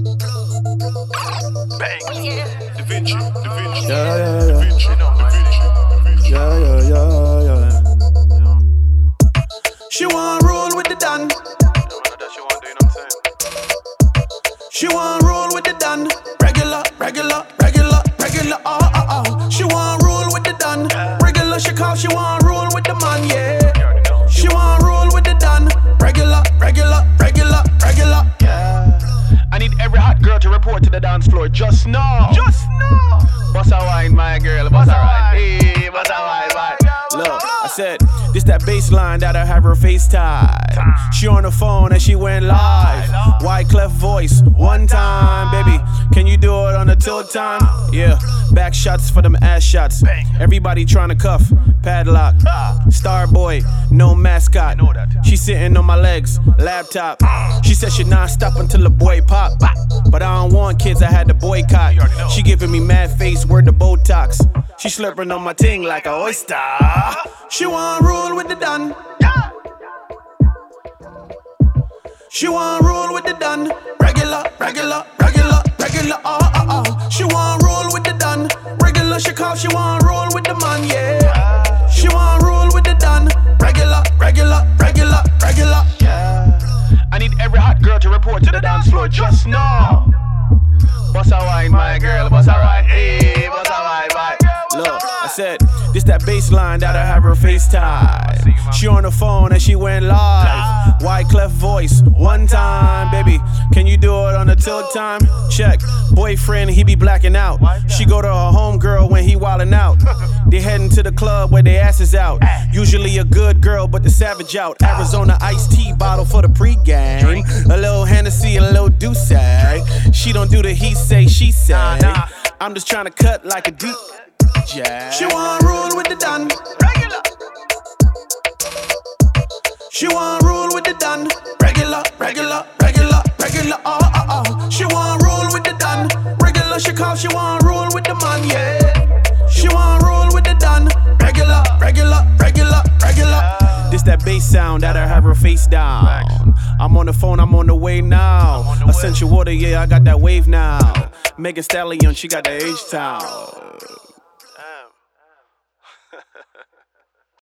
Bang. Da Vinci, Da Vinci. Da yeah. Vinci, Da Vinci, Da Vinci. Yeah, yeah, yeah, yeah. She want roll with the. She want roll girl to report to the dance floor just now. Just know. Bust a wine, my girl. Bust a wine. Hey, bust a wine, wine. Look, I said, this that baseline that I have her FaceTime. She on the phone and she went live. White clef voice, one time, baby. Can you do it on the tilt time? Yeah, back shots for them ass shots. Everybody trying to cuff, padlock. Star boy, no mascot. She sitting on my legs, laptop. She said she non stop until the boy pop. Kids, I had to boycott. She giving me mad face, word the Botox. She slurping on my ting like a oyster. She want roll with the Don. She want roll with the Don. Regular, regular, regular, regular. Oh, oh, oh. She want roll with the Don. Regular, she call. She want roll with the man. Yeah. She want roll with the Don. Regular, regular, regular, regular. Yeah. I need every hot girl to report to the dance floor just now. Bust a wine, my girl. Bust a wine. Hey, bust a wine, wine. Look, I said, this that baseline that I have her FaceTime. She on the phone and she went live. White clef voice, one time, baby. Can you do it on the tilt time? Check. Boyfriend, he be blacking out. She go to her home girl when he wildin' out. They heading to the club where they asses out. Usually a good girl, but the savage out. Arizona iced tea bottle for the pregame. A little Hennessy, a little Douce. She don't do the he say, she say. I'm just trying to cut like a deep. She want roll with the Don. Regular. She want roll with the Don. Regular, regular, regular, regular. Oh, oh, oh. She want roll with the Don. Regular, she call. She want roll with the man. Yeah. This that bass sound that I have her face down. I'm on the phone, I'm on the way now. I sent you water, yeah, I got that wave now. Megan Stallion, she got the H town.